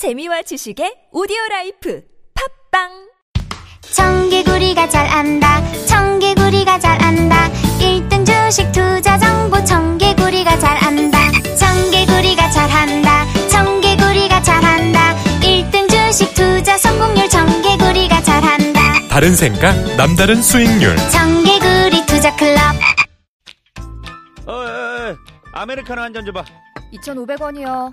재미와 지식의 오디오 라이프. 팝빵! 청개구리가 잘 안다. 청개구리가 잘 안다. 1등 주식 투자 정보. 청개구리가 잘 안다. 청개구리가 잘 한다. 청개구리가 잘 한다. 1등 주식 투자 성공률. 청개구리가 잘 한다. 다른 생각, 남다른 수익률. 청개구리 투자 클럽. 어, 어, 어, 아메리카노 한 잔 줘봐. 2,500원이요.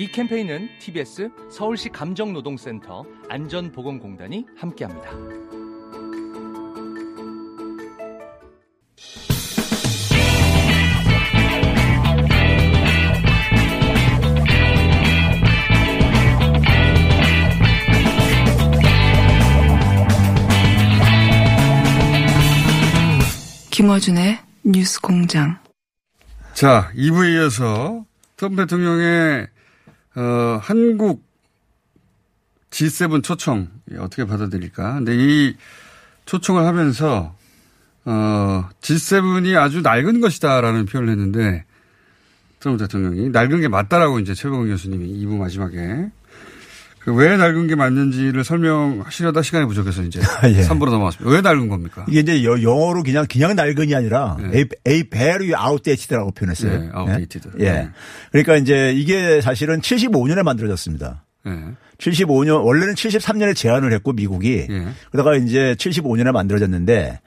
이 캠페인은 TBS 서울시 감정노동센터 안전보건공단이 함께합니다. 김어준의 뉴스 공장. 자, 2부에 이어서 트럼프 대통령의 어, 한국 G7 초청 어떻게 받아들일까? 근데 이 초청을 하면서 어, G7이 아주 낡은 것이다라는 표현을 했는데 트럼프 대통령이 낡은 게 맞다라고 이제 최병훈 교수님이 2부 마지막에 그 왜 낡은 게 맞는지를 설명하시려다 시간이 부족해서 이제 예. 3부로 넘어갔습니다. 왜 낡은 겁니까? 이게 이제 여- 영어로 그냥 그냥 낡은이 아니라 a, a very outdated라고 표현했어요. 네, outdated. 예. 네. 그러니까 이제 이게 사실은 75년에 만들어졌습니다. 네. 75년 원래는 73년에 제안을 했고 미국이 예. 그러다가 이제 75년에 만들어졌는데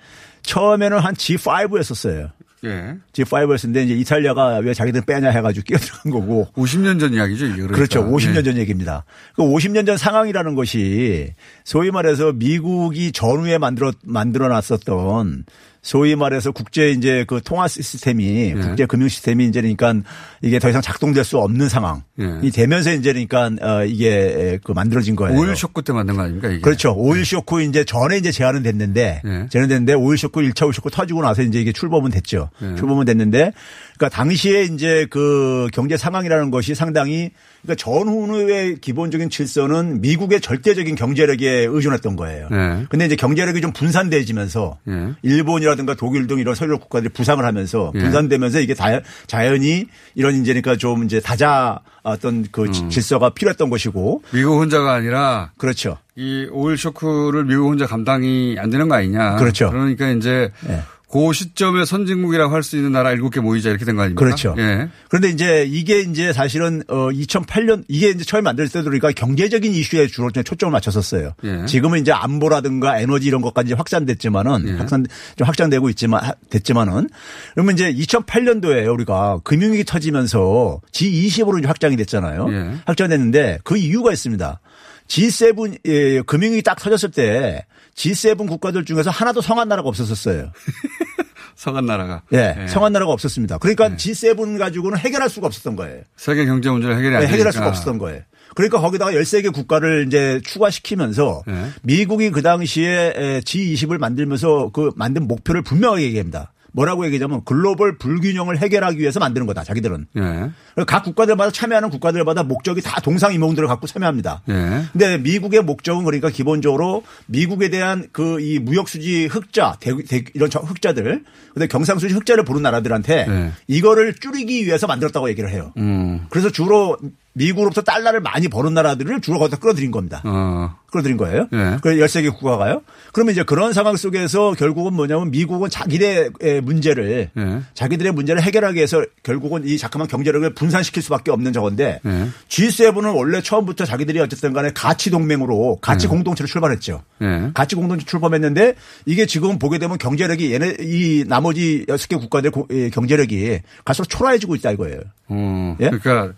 처음에는 한 G5였었어요. 예. G5였는데 이제 이탈리아가 왜 자기들 빼냐 해가지고 끼어들어간 거고 50년 전 이야기죠, 이게. 그러니까. 그렇죠. 50년 예. 전 얘기입니다. 그 50년 전 상황이라는 것이 소위 말해서 미국이 전후에 만들어 만들어 놨었던 소위 말해서 국제 이제 그 통화 시스템이 예. 국제 금융 시스템이 이제 그러니까 이게 더 이상 작동될 수 없는 상황이 예. 되면서 이제 그러니까 어 이게 그 만들어진 거예요. 오일 쇼크 때 만든 거 아닙니까, 이게? 그렇죠. 오일 쇼크 이제 전에 이제 제한은 됐는데 예. 제한은 됐는데 오일 쇼크 1차 오일 쇼크 터지고 나서 이제 이게 출범은 됐죠. 예. 출범은 됐는데 그러니까 당시에 이제 그 경제 상황이라는 것이 상당히 그러니까 전후의 기본적인 질서는 미국의 절대적인 경제력에 의존했던 거예요. 예. 근데 이제 경제력이 좀 분산되지면서 예. 일본이라든가 독일 등 이런 서유럽 국가들이 부상을 하면서 예. 분산되면서 이게 다 자연히 이런 이제 그러니까 좀 이제 다자 어떤 그 음. 질서가 필요했던 것이고 미국 혼자가 아니라 그렇죠. 이 오일 쇼크를 미국 혼자 감당이 안 되는 거 아니냐. 그렇죠. 그러니까 이제 예. 그 시점에 선진국이라고 할 수 있는 나라 7개 모이자 이렇게 된 거 아닙니까? 그렇죠. 예. 그런데 이제 이게 이제 사실은 어 2008년 이게 이제 처음 만들었을 때도 그러니까 경제적인 이슈에 주로 좀 초점을 맞췄었어요. 예. 지금은 이제 안보라든가 에너지 이런 것까지 확산됐지만은 예. 확산 좀 확장되고 있지만 하- 됐지만은 그러면 이제 2008년도에 우리가 금융위기 터지면서 G20으로 이제 확장이 됐잖아요. 예. 확장됐는데 그 이유가 있습니다. G7 예, 금융위기 딱 터졌을 때 G7 국가들 중에서 하나도 성한 나라가 없었었어요. 서간 나라가. 예, 예. 성한 나라가 없었습니다. 그러니까 G7 가지고는 해결할 수가 없었던 거예요. 세계 경제 문제를 해결이 안 네, 되니까. 해결할 수가 없었던 거예요. 그러니까 거기다가 13개 국가를 이제 추가시키면서 예. 미국이 그 당시에 G20을 만들면서 그 만든 목표를 분명하게 얘기합니다. 뭐라고 얘기하자면 글로벌 불균형을 해결하기 위해서 만드는 거다. 자기들은. 예. 각 국가들마다 참여하는 국가들마다 목적이 다 동상이몽들을 갖고 참여합니다. 예. 근데 미국의 목적은 그러니까 기본적으로 미국에 대한 그 이 무역 수지 흑자 대, 대- 이런 저 흑자들 근데 경상 수지 흑자를 보는 나라들한테 네. 이거를 줄이기 위해서 만들었다고 얘기를 해요. 음. 그래서 주로 미국으로부터 달러를 많이 버는 나라들을 주로 거기다 끌어들인 겁니다. 어. 끌어들인 거예요. 예. 그 13개 국가가요. 그러면 이제 그런 상황 속에서 결국은 뭐냐면 미국은 자기들의 문제를 예. 자기들의 문제를 해결하기 위해서 결국은 이 자꾸만 경제력을 분산시킬 수밖에 없는 저건데 예. G7은 원래 처음부터 자기들이 어쨌든 간에 가치 동맹으로 가치 공동체로 출발했죠. 예. 가치 공동체 출범했는데 이게 지금 보게 되면 경제력이 얘네 이 나머지 여섯 개 국가들 고- 예, 경제력이 갈수록 초라해지고 있다 이거예요. 어. 예? 그러니까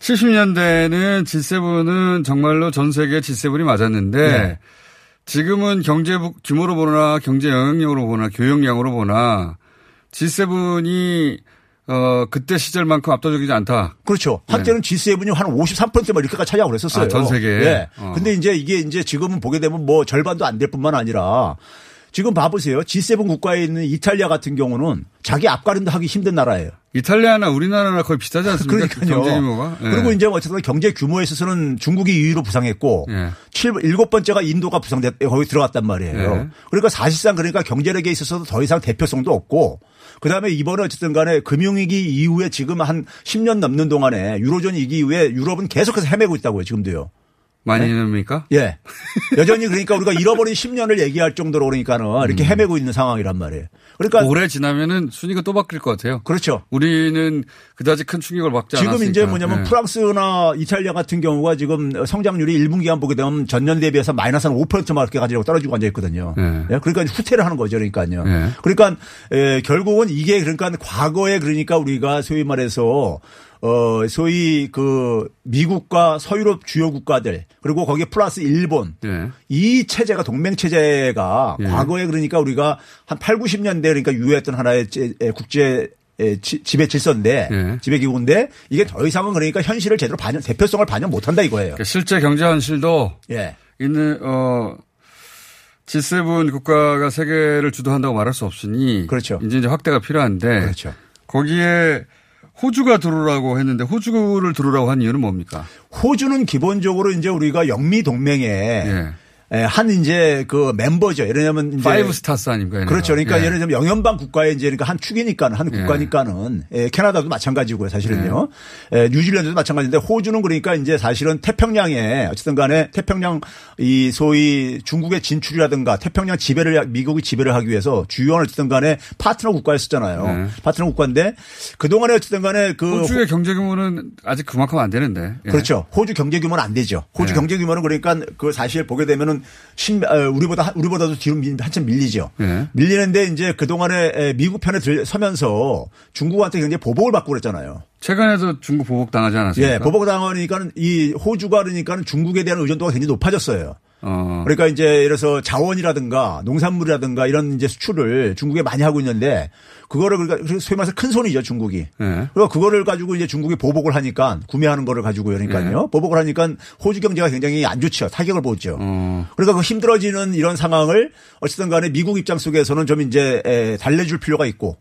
70년대는 G7은 정말로 전 세계 G7이 맞았는데 네. 지금은 경제 부- 규모로 보나 경제 영향력으로 보나 교역량으로 보나 G7이 어, 그때 시절만큼 압도적이지 않다. 그렇죠. 한때는 G7이 한 53%막 이렇게까지 차지하고 그랬었어요. 아, 전 세계에? 예. 어. 근데 이제 이게 이제 지금은 보게 되면 뭐 절반도 안 될 뿐만 아니라 지금 봐보세요. G7 국가에 있는 이탈리아 같은 경우는 자기 앞가림도 하기 힘든 나라예요. 이탈리아나 우리나라나 거의 비슷하지 않습니까? 그러니까요. 경제 규모가. 예. 그리고 이제 어쨌든 경제 규모에 있어서는 중국이 2위로 부상했고 예. 칠 일곱 번째가 인도가 부상됐 거기 들어갔단 말이에요. 예. 그러니까 사실상 그러니까 경제력에 있어서도 더 이상 대표성도 없고 그다음에 이번에 어쨌든 간에 금융위기 이후에 지금 한 10년 넘는 동안에 유로존 위기 이후에 유럽은 계속해서 헤매고 있다고요, 지금도요. 많이 네? 됩니까? 예. 여전히 그러니까 우리가 잃어버린 10년을 얘기할 정도로 그러니까는 이렇게 음. 헤매고 있는 상황이란 말이에요. 그러니까 오래 지나면은 순위가 또 바뀔 것 같아요. 그렇죠. 우리는 그다지 큰 충격을 받지 지금 않았으니까. 이제 뭐냐면 예. 프랑스나 이탈리아 같은 경우가 지금 성장률이 1분기 간 보게 되면 전년 대비해서 마이너스 한 5%만 가지고 떨어지고 앉아 있거든요. 예. 예, 그러니까 후퇴를 하는 거죠. 그러니까요. 예. 그러니까 에, 결국은 이게 그러니까 과거에 그러니까 우리가 소위 말해서 어 소위 그 미국과 서유럽 주요 국가들 그리고 거기에 플러스 일본 예. 이 체제가 동맹 체제가 예. 과거에 그러니까 우리가 한 8, 90년대 그러니까 유효했던 하나의 국제 지- 지배 질서인데 예. 지배 기구인데 이게 더 이상은 그러니까 현실을 제대로 반영 대표성을 반영 못 한다 이거예요. 그러니까 실제 경제 현실도 예. 있는 어 G7 국가가 세계를 주도한다고 말할 수 없으니 그렇죠. 이제 이제 확대가 필요한데 그렇죠. 거기에 호주가 들어오라고 했는데 호주를 들어오라고 한 이유는 뭡니까? 호주는 기본적으로 이제 우리가 영미 동맹에 예. 에, 한 이제 그 멤버죠. 예를 들면 이제 Five Stars 아닙니까? 얘네가? 그렇죠. 그러니까 예. 예를 들면 영연방 국가의 이제 그러니까 한 축이니까는 한 예. 국가니까는 예, 캐나다도 마찬가지고요. 사실은요. 예, 뉴질랜드도 마찬가지인데 호주는 그러니까 이제 사실은 태평양에 어쨌든 간에 태평양 이 소위 중국의 진출이라든가 태평양 지배를 미국이 지배를 하기 위해서 주요한 어쨌든 간에 파트너 국가였었잖아요. 네. 파트너 국가인데 그동안에 어쨌든 간에 그 호주의 경제 규모는 아직 그만큼 안 되는데. 예. 그렇죠. 호주 경제 규모는 안 되죠. 호주 네. 경제 규모는 그러니까 그 사실 보게 되면은 신, 어, 우리보다 우리보다도 뒤로 밀- 한참 밀리죠. 네. 밀리는데 이제 그 동안에 미국 편에 들, 서면서 중국한테 굉장히 보복을 받고 그랬잖아요. 최근에도 중국 보복 당하지 않았습니까? 예, 보복 당하니까는 이 호주가 그러니까는 중국에 대한 의존도가 굉장히 높아졌어요. 어. 그러니까 이제 예를 들어서 자원이라든가 농산물이라든가 이런 이제 수출을 중국에 많이 하고 있는데 그거를 그러니까 소위 말해서 큰 손이죠 중국이. 예. 그리고 그거를 가지고 이제 중국이 보복을 하니까 구매하는 거를 가지고 그러니까요. 보복을 하니까 호주 경제가 굉장히 안 좋죠. 타격을 보죠. 어. 그러니까 그 힘들어지는 이런 상황을 어쨌든 간에 미국 입장 속에서는 좀 이제 에, 달래줄 필요가 있고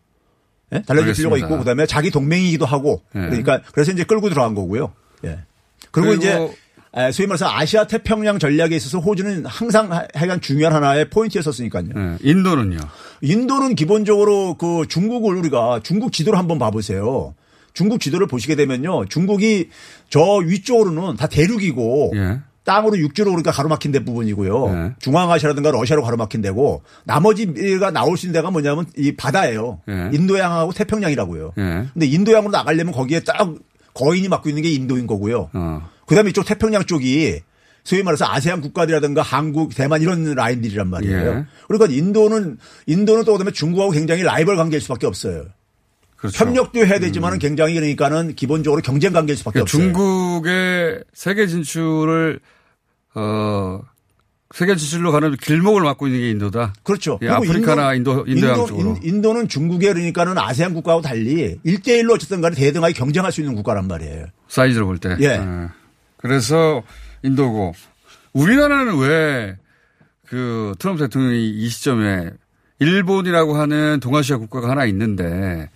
예? 달래줄 필요가 알겠습니다. 있고 그다음에 자기 동맹이기도 하고 예. 그러니까 그래서 이제 끌고 들어간 거고요. 예. 그리고, 그리고 이제 에, 소위 말해서 아시아 태평양 전략에 있어서 호주는 항상 하- 하여간 중요한 하나의 포인트였었으니까요. 예. 인도는요. 인도는 기본적으로 그 중국을 우리가 중국 지도를 한번 봐보세요. 중국 지도를 보시게 되면요. 중국이 저 위쪽으로는 다 대륙이고 예. 땅으로 육지로 그러니까 가로막힌 데 부분이고요. 네. 중앙아시아라든가 러시아로 가로막힌 데고 나머지가 나올 수 있는 데가 뭐냐면 이 바다예요. 네. 인도양하고 태평양이라고요. 예. 근데 인도양으로 나가려면 거기에 딱 거인이 맡고 있는 게 인도인 거고요. 어. 그다음에 이쪽 태평양 쪽이 소위 말해서 아세안 국가들이라든가 한국, 대만 이런 라인들이란 말이에요. 예. 그러니까 인도는 인도는 또 그다음에 중국하고 굉장히 라이벌 관계일 수밖에 없어요. 그렇죠. 협력도 해야 되지만 은 굉장히 그러니까는 기본적으로 경쟁 관계일 수밖에 그러니까 없어요. 중국의 세계 진출을 어 세계 진출로 가는 길목을 막고 있는 게 인도다. 그렇죠. 예, 그리고 아프리카나 인도 인도양 인도, 쪽으로. 인, 도는 중국에 그러니까는 아세안 국가하고 달리 1대1로 어쨌든 간에 대등하게 경쟁할 수 있는 국가란 말이에요. 사이즈로 볼 때. 예. 그래서 인도고 우리나라는 왜 그 트럼프 대통령이 이 시점에 일본이라고 하는 동아시아 국가가 하나 있는데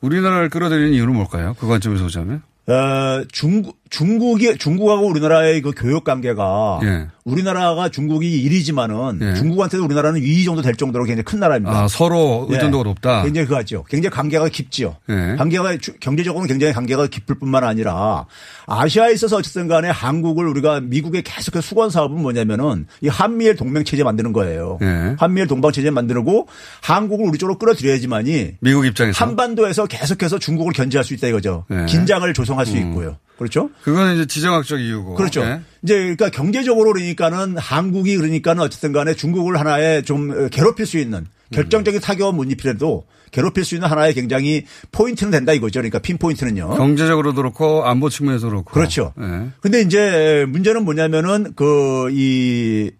우리나라를 끌어들이는 이유는 뭘까요? 그 관점에서 보자면. 어, 중국, 중국이, 중국하고 우리나라의 그 교역 관계가 예. 우리나라가 중국이 1위지만은 예. 중국한테도 우리나라는 2위 정도 될 정도로 굉장히 큰 나라입니다. 아, 서로 예. 의존도가 높다. 굉장히 그하죠. 굉장히 관계가 깊지요. 예. 관계가 주- 경제적으로는 굉장히 관계가 깊을 뿐만 아니라 아시아에 있어서 어쨌든 간에 한국을 우리가 미국에 계속해서 수건 사업은 뭐냐면은 이 한미일 동맹 체제 만드는 거예요. 예. 한미일 동방 체제 만들고 한국을 우리 쪽으로 끌어들여야지만이 미국 입장에서. 한반도에서 계속해서 중국을 견제할 수 있다 이거죠. 예. 긴장을 조성할 수 있고요. 그렇죠? 그거는 이제 지정학적 이유고. 그렇죠. 예. 이제 그러니까 경제적으로 그러니까는 한국이 그러니까는 어쨌든 간에 중국을 하나의 좀 괴롭힐 수 있는 결정적인 타격은 못 입히려도 괴롭힐 수 있는 하나의 굉장히 포인트는 된다 이거죠. 그러니까 핀 포인트는요. 경제적으로도 그렇고 안보 측면에서도 그렇고. 그렇죠. 예. 근데 이제 문제는 뭐냐면은 그이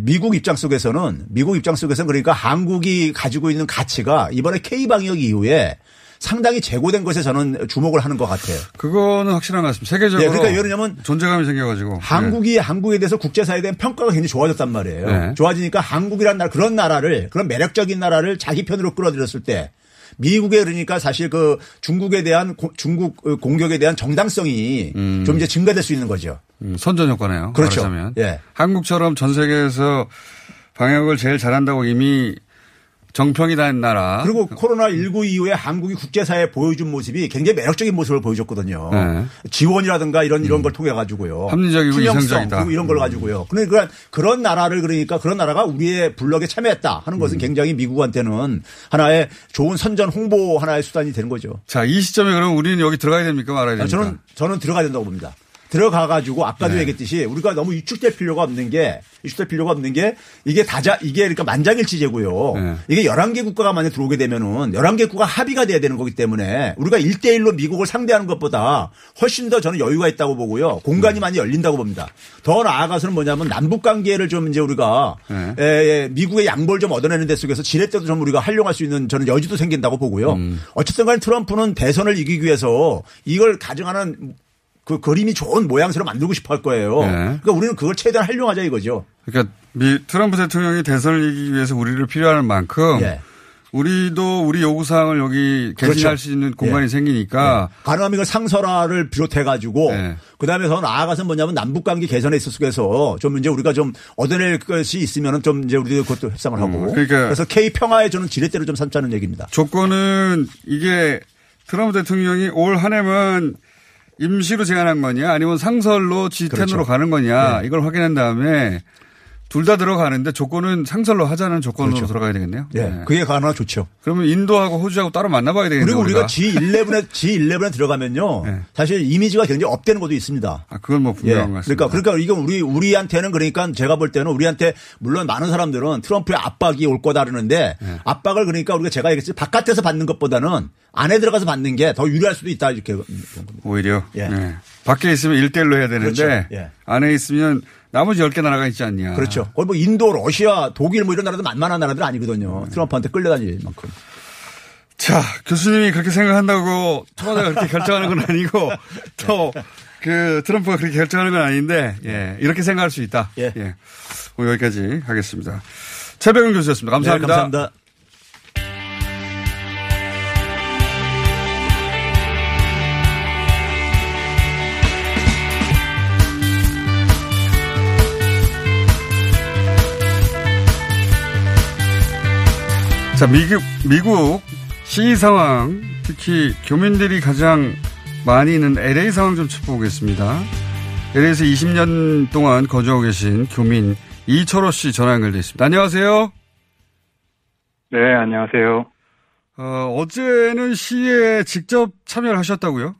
미국 입장 속에서는 미국 입장 속에서는 그러니까 한국이 가지고 있는 가치가 이번에 K 방역 이후에 상당히 재고된 것에 저는 주목을 하는 것 같아요. 그거는 확실한 것 같습니다. 세계적으로. 예, 그러니까 왜냐면 존재감이 생겨가지고. 한국이 한국에 대해서 국제사회에 대한 평가가 굉장히 좋아졌단 말이에요. 네. 좋아지니까 한국이란 나라 그런 나라를 그런 매력적인 나라를 자기 편으로 끌어들였을 때 미국에 그러니까 사실 그 중국에 대한 고- 중국 어, 공격에 대한 정당성이 좀 이제 증가될 수 있는 거죠. 음, 선전 효과네요. 그렇죠. 말하자면. 예. 한국처럼 전 세계에서 방역을 제일 잘한다고 이미 정평이 된 나라. 그리고 코로나 19 이후에 한국이 국제사회에 보여준 모습이 굉장히 매력적인 모습을 보여줬거든요. 네. 음. 지원이라든가 이런 이런 걸 통해 가지고요. 합리적이고 투명성 이상적이다. 그리고 이런 걸 음. 가지고요. 그러니까 그런 나라를 그러니까 그런 나라가 우리의 블럭에 참여했다 하는 음. 것은 굉장히 미국한테는 하나의 좋은 선전 홍보 하나의 수단이 되는 거죠. 자, 이 시점에 그럼 우리는 여기 들어가야 됩니까 말아야 됩니까? 저는 저는 들어가야 된다고 봅니다. 들어가 가지고 아까도 네. 얘기했듯이 우리가 너무 위축될 필요가 없는 게 위축될 필요가 없는 게 이게 다자 이게 그러니까 만장일치제고요. 네. 이게 11개 국가가 만약 들어오게 되면은 11개 국가 합의가 돼야 되는 거기 때문에 우리가 1대1로 미국을 상대하는 것보다 훨씬 더 저는 여유가 있다고 보고요. 공간이 많이 열린다고 봅니다. 더 나아가서는 뭐냐면 남북 관계를 좀 이제 우리가 네. 에, 에, 미국의 양보를 좀 얻어내는 데 속에서 지렛대도 좀 우리가 활용할 수 있는 저는 여지도 생긴다고 보고요. 음. 어쨌든 간에 트럼프는 대선을 이기기 위해서 이걸 가정하는 그 그림이 좋은 모양새로 만들고 싶어 할 거예요. 네. 그러니까 우리는 그걸 최대한 활용하자 이거죠. 그러니까 미, 트럼프 대통령이 대선을 이기기 위해서 우리를 필요하는 만큼 예. 우리도 우리 요구 사항을 여기 개진할 그렇죠. 수 있는 공간이 예. 생기니까 가능하면 이걸 상설화를 비롯해 가지고 네. 그다음에 더 나아가서 뭐냐면 남북 관계 개선에 있어서 좀 이제 우리가 좀 얻어낼 것이 있으면은 좀 이제 우리도 그것도 협상을 하고 음, 그러니까 그래서 K 평화에 저는 지렛대를 좀 삼자는 얘기입니다. 조건은 이게 트럼프 대통령이 올 한 해만 임시로 제안한 거냐 아니면 상설로 G10으로 그렇죠. 가는 거냐 네. 이걸 확인한 다음에 둘 다 들어가는데 조건은 상설로 하자는 조건으로 그렇죠. 들어가야 되겠네요. 예, 네. 그게 가능하 좋죠. 그러면 인도하고 호주하고 따로 만나봐야 되겠네요. 그리고 우리가 G11에 G11에 들어가면요, 네. 사실 이미지가 굉장히 업되는 것도 있습니다. 아, 그건 뭐 예. 분명한 것 같습니다. 그러니까 그러니까 이건 우리 우리한테는 그러니까 제가 볼 때는 우리한테 물론 많은 사람들은 트럼프의 압박이 올 거다 그러는데 네. 압박을 그러니까 우리가 제가 얘기했지 바깥에서 받는 것보다는 안에 들어가서 받는 게 더 유리할 수도 있다 이렇게 오히려 예. 네. 밖에 있으면 1대1로 해야 되는데 그렇죠. 예. 안에 있으면 나머지 10개 나라가 있지 않냐. 그렇죠. 거의 뭐 인도, 러시아, 독일 뭐 이런 나라도 만만한 나라들 아니거든요. 트럼프한테 끌려다닐 만큼. 자, 교수님이 그렇게 생각한다고 청와대가 그렇게 결정하는 건 아니고 또 그 트럼프가 그렇게 결정하는 건 아닌데 예, 이렇게 생각할 수 있다. 예. 오늘 여기까지 하겠습니다. 최백은 교수였습니다. 감사합니다. 네, 감사합니다. 자, 미국, 미국 시위 상황, 특히 교민들이 가장 많이 있는 LA 상황 좀 짚어보겠습니다. LA에서 20년 동안 거주하고 계신 교민 이철호 씨 전화 연결돼 있습니다. 안녕하세요. 네, 안녕하세요. 어, 어제는 시위에 직접 참여를 하셨다고요?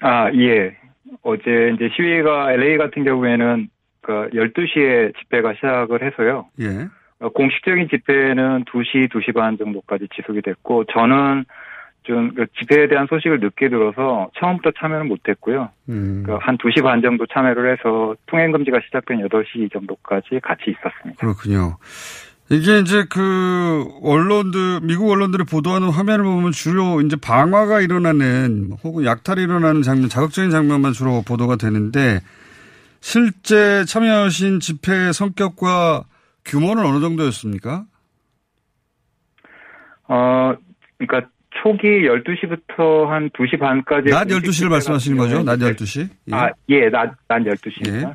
아, 예. 어제 이제 시위가 LA 같은 경우에는 그 12시에 집회가 시작을 해서요. 예. 어, 공식적인 집회는 2시, 2시 반 정도까지 지속이 됐고, 저는 좀그 집회에 대한 소식을 늦게 들어서 처음부터 참여는 못했고요. 음, 그한 2시 반 정도 참여를 해서 통행금지가 시작된 8시 정도까지 같이 있었습니다. 그렇군요. 이게 이제 그 언론들, 미국 언론들이 보도하는 화면을 보면 주로 이제 방화가 일어나는 혹은 약탈이 일어나는 장면, 자극적인 장면만 주로 보도가 되는데 실제 참여하신 집회의 성격과 규모는 어느 정도였습니까? 어, 그러니까 초기 12시부터 한 2시 반까지. 낮 12시를 말씀하시는 거죠? 낮 12시? 예. 아, 예, 낮, 낮 12시입니다. 예.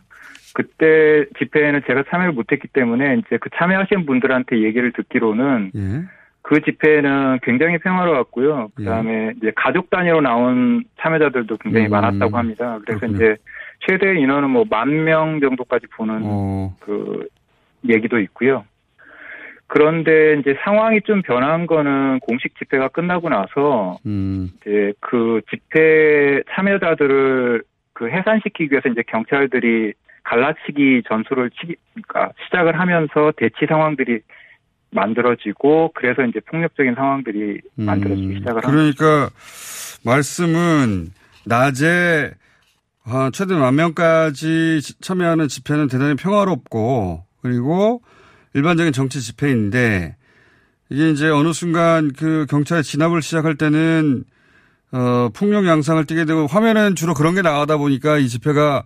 그때 집회에는 제가 참여를 못했기 때문에 이제 그 참여하신 분들한테 얘기를 듣기로는 예. 그 집회는 굉장히 평화로웠고요. 예. 그 다음에 이제 가족 단위로 나온 참여자들도 굉장히 음, 많았다고 합니다. 그래서 그렇군요. 이제 최대 인원은 뭐 만 명 정도까지 보는 어, 그 얘기도 있고요. 그런데 이제 상황이 좀 변한 거는 공식 집회가 끝나고 나서 음, 이제 그 집회 참여자들을 그 해산시키기 위해서 이제 경찰들이 갈라치기 전술을 치, 그러니까 시작을 하면서 대치 상황들이 만들어지고 그래서 이제 폭력적인 상황들이 음, 만들어지기 시작을 합니다. 그러니까 말씀은 낮에 아, 최대 만 명까지 지- 참여하는 집회는 대단히 평화롭고 그리고 일반적인 정치 집회인데 이게 이제 어느 순간 그 경찰의 진압을 시작할 때는 어, 폭력 양상을 띠게 되고 화면은 주로 그런 게 나가다 보니까 이 집회가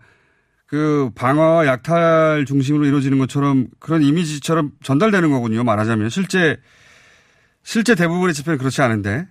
그 방화와 약탈 중심으로 이루어지는 것처럼 그런 이미지처럼 전달되는 거군요. 말하자면 실제 실제 대부분의 집회는 그렇지 않은데.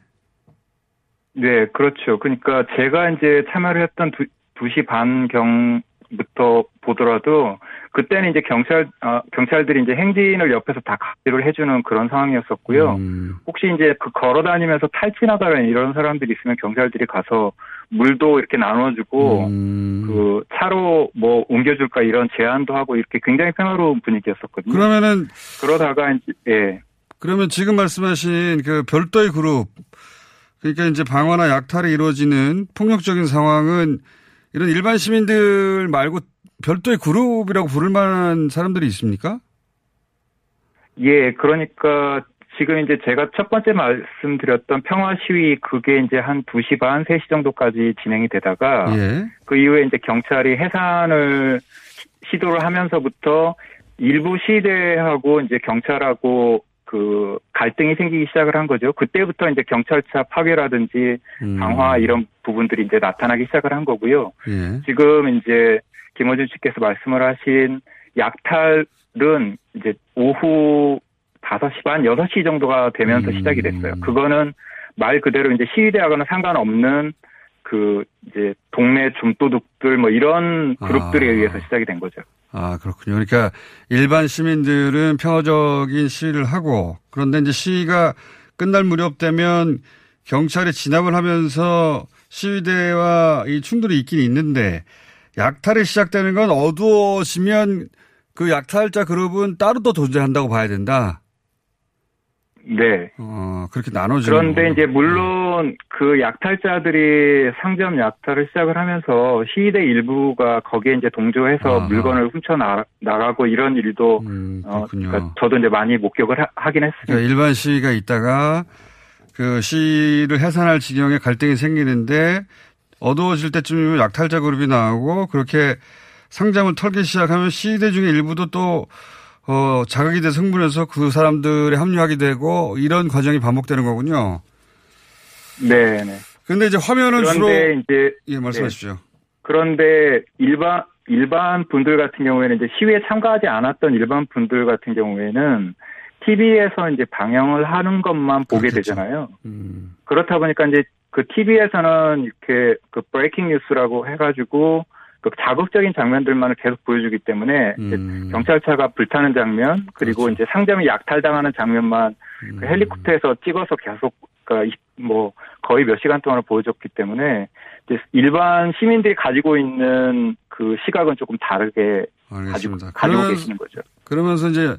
네, 그렇죠. 그러니까 제가 이제 참여를 했던 두, 2시 반 경 부터 보더라도 그때는 이제 경찰 어, 경찰들이 이제 행진을 옆에서 다 각지를 해주는 그런 상황이었었고요. 음. 혹시 이제 그 걸어다니면서 탈진하다는 이런 사람들이 있으면 경찰들이 가서 물도 이렇게 나눠주고 음. 그 차로 뭐 옮겨줄까 이런 제안도 하고 이렇게 굉장히 평화로운 분위기였었거든요. 그러면은 그러다가 이제 예. 그러면 지금 말씀하신 그 별도의 그룹 그러니까 이제 방화나 약탈이 이루어지는 폭력적인 상황은 이런 일반 시민들 말고 별도의 그룹이라고 부를 만한 사람들이 있습니까? 예, 그러니까 지금 이제 제가 첫 번째 말씀드렸던 평화 시위 그게 이제 한 2시 반, 3시 정도까지 진행이 되다가 예. 그 이후에 이제 경찰이 해산을 시도를 하면서부터 일부 시대하고 이제 경찰하고 그 갈등이 생기기 시작을 한 거죠. 그때부터 이제 경찰차 파괴라든지 음. 방화 이런 부분들이 이제 나타나기 시작을 한 거고요. 예. 지금 이제 김호준 씨께서 말씀을 하신 약탈은 이제 오후 5시 반, 6시 정도가 되면서 음. 시작이 됐어요. 그거는 말 그대로 이제 시위대하고는 상관없는 그 이제 동네 줌도둑들 뭐 이런 그룹들에 아. 의해서 시작이 된 거죠. 아, 그렇군요. 그러니까 일반 시민들은 평화적인 시위를 하고 그런데 이제 시위가 끝날 무렵 되면 경찰이 진압을 하면서 시위대와 이 충돌이 있긴 있는데 약탈이 시작되는 건 어두워지면 그 약탈자 그룹은 따로 또 존재한다고 봐야 된다. 네. 어, 그렇게 나눠지는 그런데. 이제 물론 그 약탈자들이 상점 약탈을 시작을 하면서 시위대 일부가 거기에 이제 동조해서 아하. 물건을 훔쳐 나, 나가고 이런 일도 음, 어, 그렇군요. 그러니까 저도 이제 많이 목격을 하, 하긴 했습니다. 그러니까 일반 시위가 있다가 그 시위를 해산할 지경에 갈등이 생기는데 어두워질 때쯤이면 약탈자 그룹이 나오고 그렇게 상점을 털기 시작하면 시위대 중에 일부도 또 어, 자극이 돼 성분해서 그 사람들에 합류하게 되고 이런 과정이 반복되는 거군요. 네, 네. 근데 이제 화면은 주로 그런데 이제 예, 말씀하십시오. 그런데 일반 일반 분들 같은 경우에는 이제 시위에 참가하지 않았던 일반 분들 같은 경우에는 TV에서 이제 방영을 하는 것만 보게 그렇겠죠. 되잖아요. 음, 그렇다 보니까 이제 그 TV에서는 이렇게 그 브레이킹 뉴스라고 해가지고 그 자극적인 장면들만을 계속 보여주기 때문에 음. 경찰차가 불타는 장면 그리고 그렇죠. 이제 상점이 약탈당하는 장면만 음. 그 헬리콥터에서 찍어서 계속 그러니까 이- 뭐 거의 몇 시간 동안을 보여줬기 때문에 일반 시민들이 가지고 있는 그 시각은 조금 다르게 가지고 알겠습니다. 가지고 그러면서- 계시는 거죠. 그러면서 이제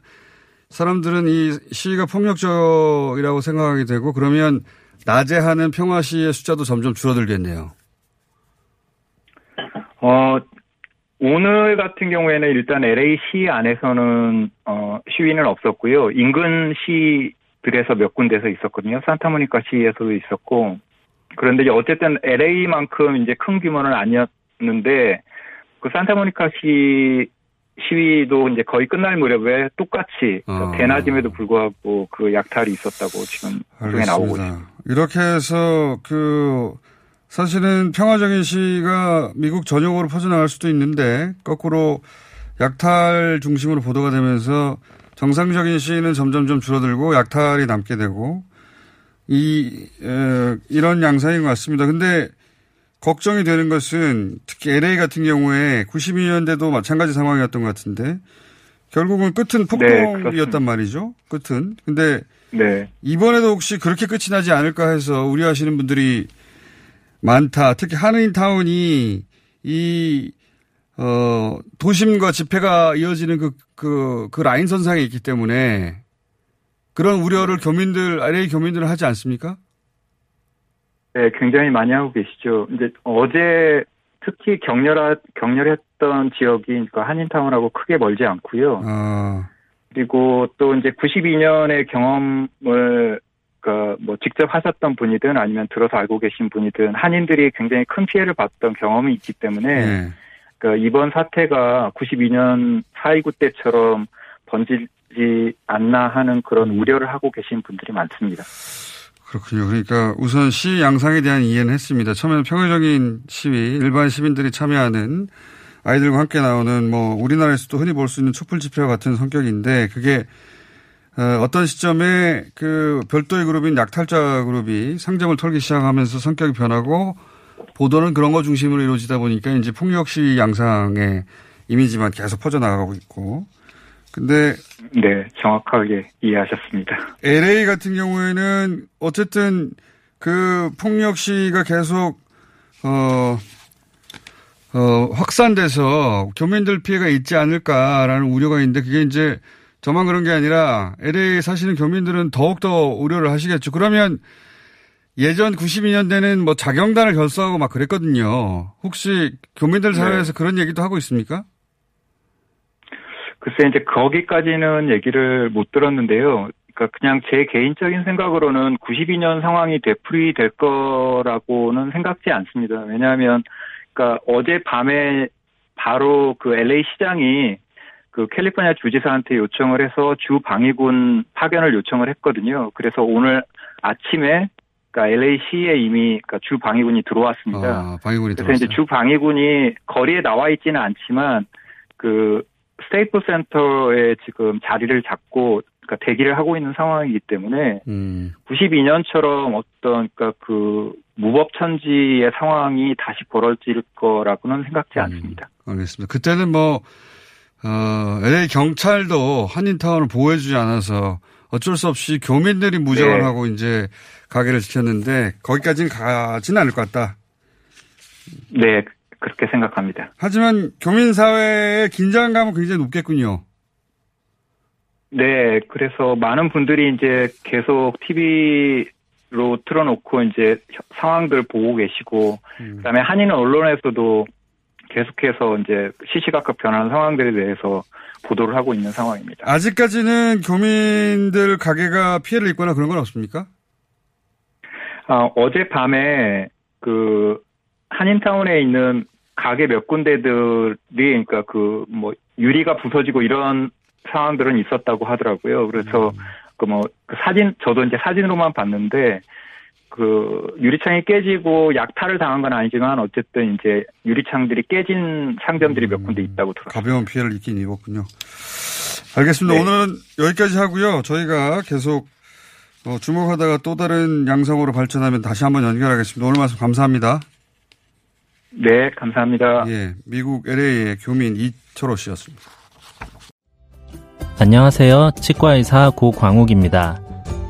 사람들은 이 시위가 폭력적이라고 생각하게 되고 그러면 낮에 하는 평화 시위의 숫자도 점점 줄어들겠네요. 어, 오늘 같은 경우에는 일단 LA시 안에서는 어, 시위는 없었고요. 인근 시들에서 몇 군데서 있었거든요. 산타모니카 시에서도 있었고. 그런데 이제 어쨌든 LA만큼 이제 큰 규모는 아니었는데 그 산타모니카 시 시위도 이제 거의 끝날 무렵에 똑같이 어. 대낮임에도 불구하고 그 약탈이 있었다고 지금 방송에 나오고 있습니다. 알겠습니다. 이렇게 해서 그 사실은 평화적인 시위가 미국 전역으로 퍼져나갈 수도 있는데 거꾸로 약탈 중심으로 보도가 되면서 정상적인 시위는 점점 점 줄어들고 약탈이 남게 되고 이 에, 이런 양상인 것 같습니다. 근데 걱정이 되는 것은 특히 LA 같은 경우에 92년대도 마찬가지 상황이었던 것 같은데 결국은 끝은 폭동이었단 그렇습니다. 말이죠. 끝은. 근데 네. 이번에도 혹시 그렇게 끝이 나지 않을까 해서 우려하시는 분들이 많다. 특히 하느인타운이 이, 어, 도심과 집회가 이어지는 그, 그, 그 라인 선상에 있기 때문에 그런 우려를 교민들, LA 교민들은 하지 않습니까? 네, 굉장히 많이 하고 계시죠. 이제 어제 특히 격렬하, 격렬했던 지역이 그러니까 한인타운하고 크게 멀지 않고요. 아, 그리고 또 이제 92년의 경험을 그뭐 직접 하셨던 분이든 아니면 들어서 알고 계신 분이든 한인들이 굉장히 큰 피해를 봤던 경험이 있기 때문에 네. 그 이번 사태가 92년 4.29 때처럼 번지지 않나 하는 그런 우려를 하고 계신 분들이 많습니다. 그렇군요. 그러니까 우선 시 양상에 대한 이해는 했습니다. 처음에는 평화적인 시위, 일반 시민들이 참여하는 아이들과 함께 나오는 뭐 우리나라에서도 흔히 볼 수 있는 촛불 집회와 같은 성격인데 그게 어, 어떤 시점에 그 별도의 그룹인 약탈자 그룹이 상점을 털기 시작하면서 성격이 변하고 보도는 그런 거 중심으로 이루어지다 보니까 이제 폭력 시위 양상의 이미지만 계속 퍼져나가고 있고 근데 네, 정확하게 이해하셨습니다. LA 같은 경우에는 어쨌든 그 폭력 시위가 계속 어, 어, 확산돼서 교민들 피해가 있지 않을까라는 우려가 있는데 그게 이제 저만 그런 게 아니라 LA 사시는 교민들은 더욱더 우려를 하시겠죠. 그러면 예전 92년대는 뭐 자경단을 결성하고 막 그랬거든요. 혹시 교민들 사회에서 네. 그런 얘기도 하고 있습니까? 글쎄 이제 거기까지는 얘기를 못 들었는데요. 그러니까 그냥 제 개인적인 생각으로는 92년 상황이 되풀이 될 거라고는 생각지 않습니다. 왜냐하면 그러니까 어제 밤에 바로 그 LA 시장이 그 캘리포니아 주지사한테 요청을 해서 주 방위군 파견을 요청을 했거든요. 그래서 오늘 아침에 그러니까 LA 시에 이미 그러니까 주 방위군이 들어왔습니다. 아, 방위군이 그래서 이제 들어왔어요. 주 방위군이 거리에 나와 있지는 않지만 그 스테이플 센터에 지금 자리를 잡고 그러니까 대기를 하고 있는 상황이기 때문에 음. 92년처럼 어떤 그러니까 그 무법 천지의 상황이 다시 벌어질 거라고는 생각지 않습니다. 알겠습니다. 그때는 뭐, 어, LA 경찰도 한인타운을 보호해주지 않아서 어쩔 수 없이 교민들이 무장을 네. 하고 이제 가게를 지켰는데 거기까지는 가지는 않을 것 같다. 네, 그렇게 생각합니다. 하지만 교민 사회의 긴장감은 굉장히 높겠군요. 네, 그래서 많은 분들이 이제 계속 TV로 틀어놓고 이제 상황들 보고 계시고, 그다음에 한인 언론에서도 계속해서 이제 시시각각 변하는 상황들에 대해서 보도를 하고 있는 상황입니다. 아직까지는 교민들 가게가 피해를 입거나 그런 건 없습니까? 아, 어젯밤에 그 한인타운에 있는 가게 몇 군데들이 그러니까 그 뭐 유리가 부서지고 이런 상황들은 있었다고 하더라고요. 그래서 그뭐 그 사진 저도 이제 사진으로만 봤는데 그 유리창이 깨지고 약탈을 당한 건 아니지만 어쨌든 이제 유리창들이 깨진 상점들이 몇 군데 있다고 들었어요. 가벼운 피해를 입긴 입었군요. 알겠습니다. 네. 오늘은 여기까지 하고요. 저희가 계속 어, 주목하다가 또 다른 양성으로 발전하면 다시 한번 연결하겠습니다. 오늘 말씀 감사합니다. 네, 감사합니다. 예, 미국 LA의 교민 이철호 씨였습니다. 안녕하세요. 치과의사 고광욱입니다.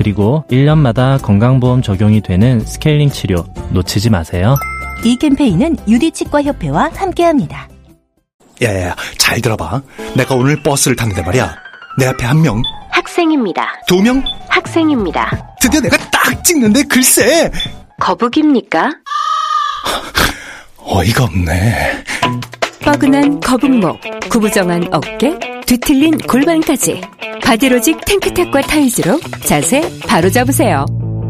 그리고 1년마다 건강보험 적용이 되는 스케일링 치료 놓치지 마세요. 이 캠페인은 유디치과협회와 함께합니다. 야야야, 잘 들어봐. 내가 오늘 버스를 탔는데 말이야. 내 앞에 한 명, 학생입니다. 두 명, 학생입니다. 드디어 내가 딱 찍는데 글쎄. 거북입니까? 어이가 없네. 뻐근한 거북목, 구부정한 어깨, 뒤틀린 골반까지 바디로직 탱크탑과 타이즈로 자세 바로 잡으세요.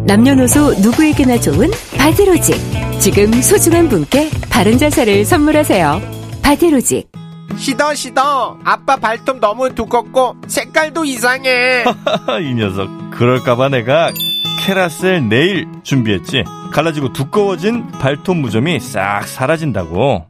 남녀노소 누구에게나 좋은 바디로직. 지금 소중한 분께 바른 자세를 선물하세요. 바디로직. 시더 시더 아빠 발톱 너무 두껍고 색깔도 이상해 이 녀석 그럴까봐 내가 케라셀 네일 준비했지 갈라지고 두꺼워진 발톱 무좀이 싹 사라진다고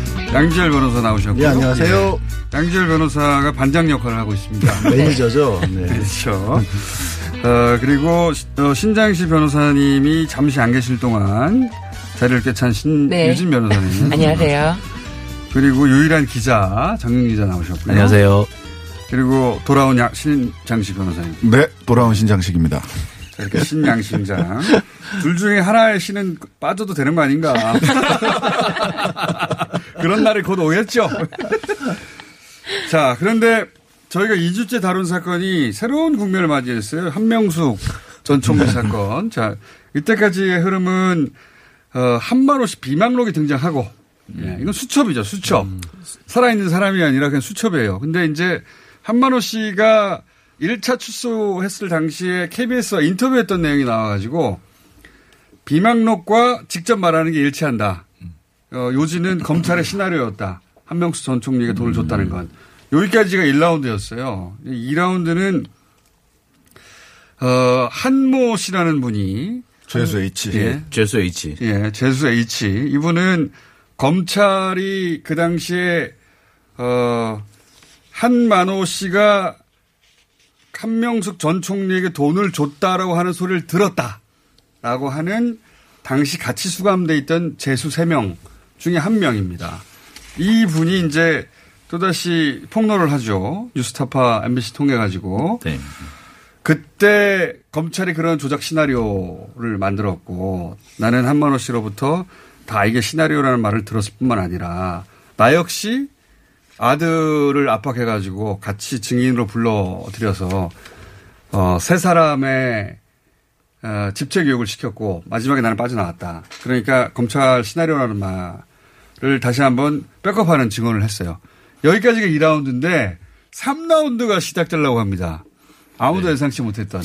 양지열 변호사 나오셨고요. 예, 안녕하세요. 예. 양지열 변호사가 반장 역할을 하고 있습니다. 매니저죠. 네. 그렇죠. 어, 그리고 시- 어, 신장시 변호사님이 잠시 안 계실 동안 자리를 꿰찬 신유진 네. 변호사님. 안녕하세요. 그리고 유일한 기자 장윤 기자 나오셨고요. 안녕하세요. 그리고 돌아온 야- 신장식 변호사님. 네, 돌아온 신장식입니다. 자, 이렇게 신양신장. 둘 중에 하나의 신은 빠져도 되는 거 아닌가. 그런 날이 곧 오겠죠. 자, 그런데 저희가 2주째 다룬 사건이 새로운 국면을 맞이했어요. 한명숙 전 총리 사건. 자, 이때까지의 흐름은, 어, 한만호 씨 비망록이 등장하고, 예, 이건 수첩이죠, 수첩. 살아있는 사람이 아니라 그냥 수첩이에요. 근데 이제 한만호 씨가 1차 출소했을 당시에 KBS와 인터뷰했던 내용이 나와가지고 비망록과 직접 말하는 게 일치한다. 어, 요지는 검찰의 시나리오였다. 한명수 전 총리에게 돈을 줬다는 건. 여기까지가 1라운드였어요. 2라운드는 어, 한모 씨라는 분이 죄수 H. 예. 죄수 H. 예, 재수 H. 이분은 검찰이 그 당시에 어 한만호 씨가 한명숙 전 총리에게 돈을 줬다라고 하는 소리를 들었다라고 하는 당시 같이 수감돼 있던 재수 3명 중에 한 명입니다. 이 분이 이제 또다시 폭로를 하죠. 뉴스타파 MBC 통해 가지고. 그때 검찰이 그런 조작 시나리오를 만들었고 나는 한만호 씨로부터 다 이게 시나리오라는 말을 들었을 뿐만 아니라 나 역시 아들을 압박해 가지고 같이 증인으로 불러들여서 어, 세 사람의 어, 집체 교육을 시켰고 마지막에 나는 빠져나왔다. 그러니까 검찰 시나리오라는 말 을 다시 한번 백업하는 증언을 했어요. 여기까지가 2라운드인데 3라운드가 시작되려고 합니다. 아무도 예상치 못했던.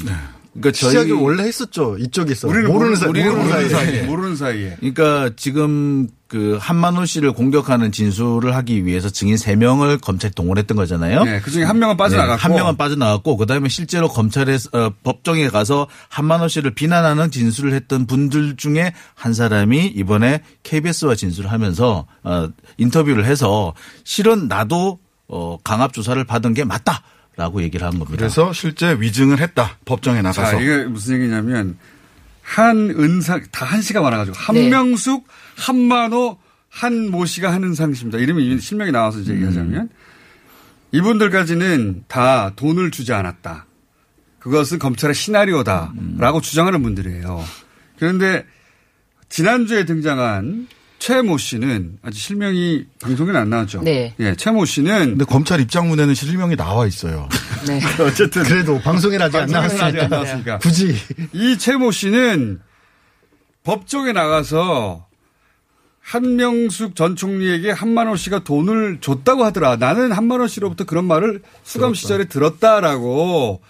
그러니까 시작을 원래 했었죠. 이쪽에서. 우리는 모르는, 모르는, 사, 우리는 모르는, 모르는 사이에. 사이에. 모르는 사이에. 그러니까 지금 그 한만호 씨를 공격하는 진술을 하기 위해서 증인 3명을 검찰이 동원했던 거잖아요. 네, 그중에 한 명은 빠져나갔고. 한 명은 빠져나갔고 그다음에 실제로 검찰에 어, 법정에 가서 한만호 씨를 비난하는 진술을 했던 분들 중에 한 사람이 이번에 KBS와 진술을 하면서 어, 인터뷰를 해서 실은 나도 어, 강압 조사를 받은 게 맞다 라고 얘기를 한 겁니다. 그래서 실제 위증을 했다. 법정에 나가서. 자, 이게 무슨 얘기냐면 한은상 다 한씨가 많아가지고 네. 한명숙, 한만호, 한모 씨가 한은상 씨입니다. 이름이 이미 실명이 나와서 이제 얘기하자면 이분들까지는 다 돈을 주지 않았다. 그것은 검찰의 시나리오다라고 주장하는 분들이에요. 그런데 지난주에 등장한 최모 씨는 아직 실명이 방송에는 안 나왔죠. 네. 예, 최모 씨는 근데 검찰 입장문에는 실명이 나와 있어요. 네. 어쨌든 그래도 방송에 아직 안 방송에는 아직 안 나왔으니까. 나왔으니까. 굳이. 이 최모 씨는 법정에 나가서 한명숙 전 총리에게 한만호 씨가 돈을 줬다고 하더라. 나는 한만호 씨로부터 그런 말을 수감 시절에 들었다라고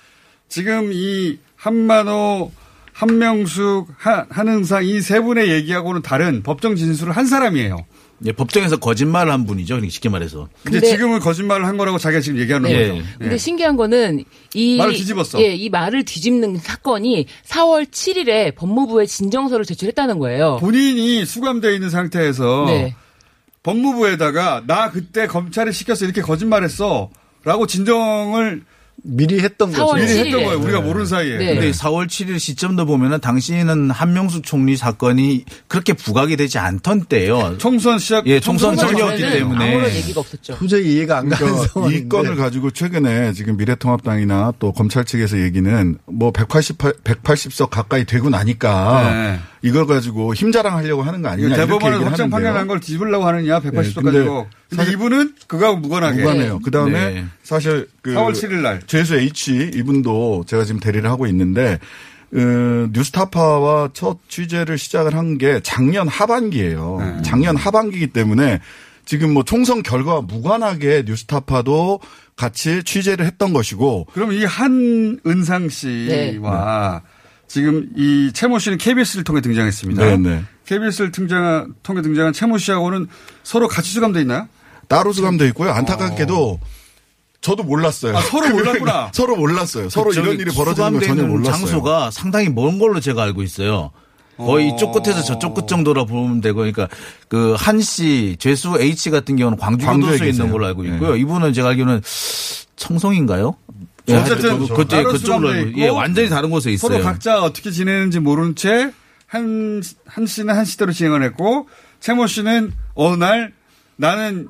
지금 이 한만호, 한명숙, 한, 한흥상 이 세 분의 얘기하고는 다른 법정 진술을 한 사람이에요. 예, 법정에서 거짓말을 한 분이죠. 그러니까 쉽게 말해서. 근데, 근데- 지금은 거짓말을 한 거라고 자기가 지금 얘기하는 예. 거죠. 근데 예. 신기한 거는 이 말을 뒤집었어. 예, 이 말을 뒤집는 사건이 4월 7일에 법무부에 진정서를 제출했다는 거예요. 본인이 수감되어 있는 상태에서 네. 법무부에다가 나 그때 검찰에 시켜서 이렇게 거짓말했어. 라고 진정을 미리 했던 거죠. 4월 미리 7일에. 했던 거예요. 우리가 모르는 사이에. 네. 근데 4월 7일 시점도 보면은 당시에는 한명숙 총리 사건이 그렇게 부각이 되지 않던 때예요. 총선 시작 예, 총선 총선 전이었기 때문에 아무런 얘기가 없었죠. 도저히 이해가 안 가는 그러니까 상황인데. 이 건을 가지고 최근에 지금 미래통합당이나 또 검찰 측에서 얘기는 뭐 188, 180석 가까이 되고 나니까 네. 이걸 가지고 힘자랑 하려고 하는 거 아니냐 얘기를 확정. 판결한 걸 뒤집으려고 하느냐 180도 근데 가지고. 근데 사실- 이분은 그거하고 무관하게. 무관해요. 그 다음에 네. 사실 그 4월 7일 날. 죄수 H 이분도 제가 지금 대리를 하고 있는데 어, 뉴스타파와 첫 취재를 시작을 한 게 작년 하반기예요. 네. 작년 하반기이기 때문에 지금 뭐 총선 결과와 무관하게 뉴스타파도 같이 취재를 했던 것이고 그럼 이 한은상 씨와 지금 이 최모 씨는 KBS를 통해 등장했습니다. 네, 네. KBS를 등장, 통해 등장한 최모 씨하고는 서로 같이 수감돼 있나요? 따로 수감돼 있고요. 안타깝게도 저도 몰랐어요. 아, 서로 몰랐구나. 서로 몰랐어요. 서로 이런 일이 벌어지는 걸 전혀 몰랐어요. 장소가 상당히 먼 걸로 제가 알고 있어요. 거의 어. 이쪽 끝에서 저쪽 끝 정도라 보면 되고, 그러니까 그 한 씨 죄수 H 같은 경우는 광주 교도소에 있는. 걸로 알고 있고요. 네. 이분은 제가 알기로는 청송인가요? 예, 어쨌든 그쪽 따로 그쪽으로 알고 있고 예, 완전히 다른 곳에 있어요. 서로 각자 어떻게 지내는지 모른 채 한, 한 씨는 한 씨대로 진행을 했고, 최모 씨는 어느 날 나는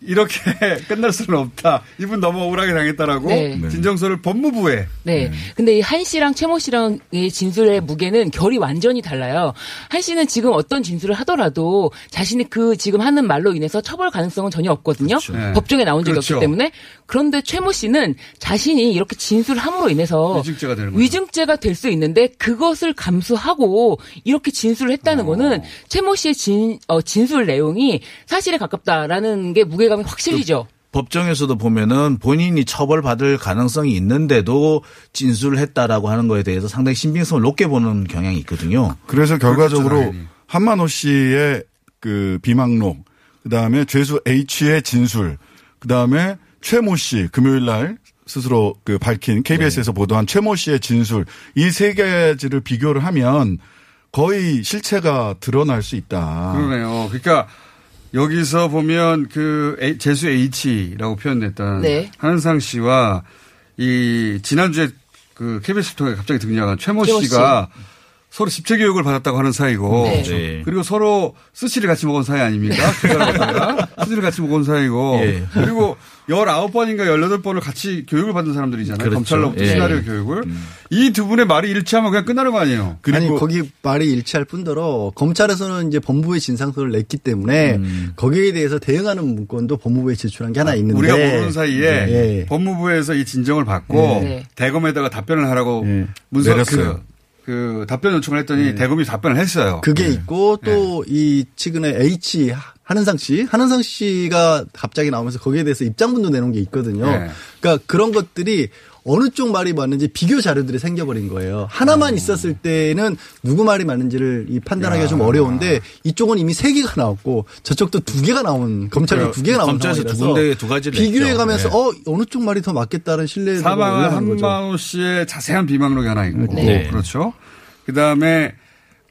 이렇게 끝날 수는 없다. 이분 너무 억울하게 당했다라고 네. 진정서를 법무부에 네. 근데 이한 씨랑 최모 씨랑의 진술의 무게는 결이 완전히 달라요. 한 씨는 지금 어떤 진술을 하더라도 자신이 그 지금 하는 말로 인해서 처벌 가능성은 전혀 없거든요. 네. 법정에 나온 적이 그렇죠. 없기 때문에. 그런데 최모 씨는 자신이 이렇게 진술함으로 인해서 위증죄가 되는 거죠. 위증죄가 될 수 있는데 그것을 감수하고 이렇게 진술을 했다는 어. 거는 최모 씨의 진, 어, 진술 내용이 사실에 가깝다라는 게 무게감이 확 실리죠. 법정에서도 보면은 본인이 처벌받을 가능성이 있는데도 진술을 했다라고 하는 거에 대해서 상당히 신빙성을 높게 보는 경향이 있거든요. 그래서 결과적으로. 한만호 씨의 그 비망록, 그 다음에 죄수 H의 진술, 그 다음에 최모 씨 금요일 날 스스로 그 밝힌 KBS에서 보도한 최모 씨의 진술 이 세 가지를 비교를 하면 거의 실체가 드러날 수 있다. 그러네요. 그러니까 여기서 보면 그 재수 H라고 표현됐던 네. 한은상 씨와 이 지난주에 그 KBS 통해 갑자기 등장한 최모 최모 씨가 서로 집체 교육을 받았다고 하는 사이고 네. 네. 그리고 서로 스시를 같이 먹은 사이 아닙니까? 스시를 같이 먹은 사이고 예. 그리고 19번인가 18번을 같이 교육을 받은 사람들이잖아요. 그렇죠. 검찰로부터 예. 시나리오 교육을. 이두 분의 말이 일치하면 그냥 끝나는 거 아니에요? 아니 거기 말이 일치할 뿐더러 검찰에서는 이제 법무부의 진상서를 냈기 때문에 거기에 대해서 대응하는 문건도 법무부에 제출한 게 하나 있는데 우리가 모르는 사이에 예. 법무부에서 이 진정을 받고 네. 대검에다가 답변을 하라고 문서 내렸어요. 그, 그 답변 요청을 했더니 대검이 답변을 했어요. 그게 네. 있고 또 이 최근에 H 한은상 씨, 한은상 씨가 갑자기 나오면서 거기에 대해서 입장문도 내놓은 게 있거든요. 네. 그러니까 그런 것들이 어느 쪽 말이 맞는지 비교 자료들이 생겨버린 거예요. 하나만 있었을 때는 누구 말이 맞는지를 이 판단하기가 야. 좀 어려운데 이쪽은 이미 세 개가 나왔고 저쪽도 두 개가 나온 검찰도 두 개가 나온 검찰에서 두 군데 두 가지를 비교해가면서 냈죠. 어 어느 쪽 말이 더 맞겠다는 올라가는 거죠. 한만호 씨의 자세한 비망록이 하나 있고 네. 그렇죠. 그 다음에.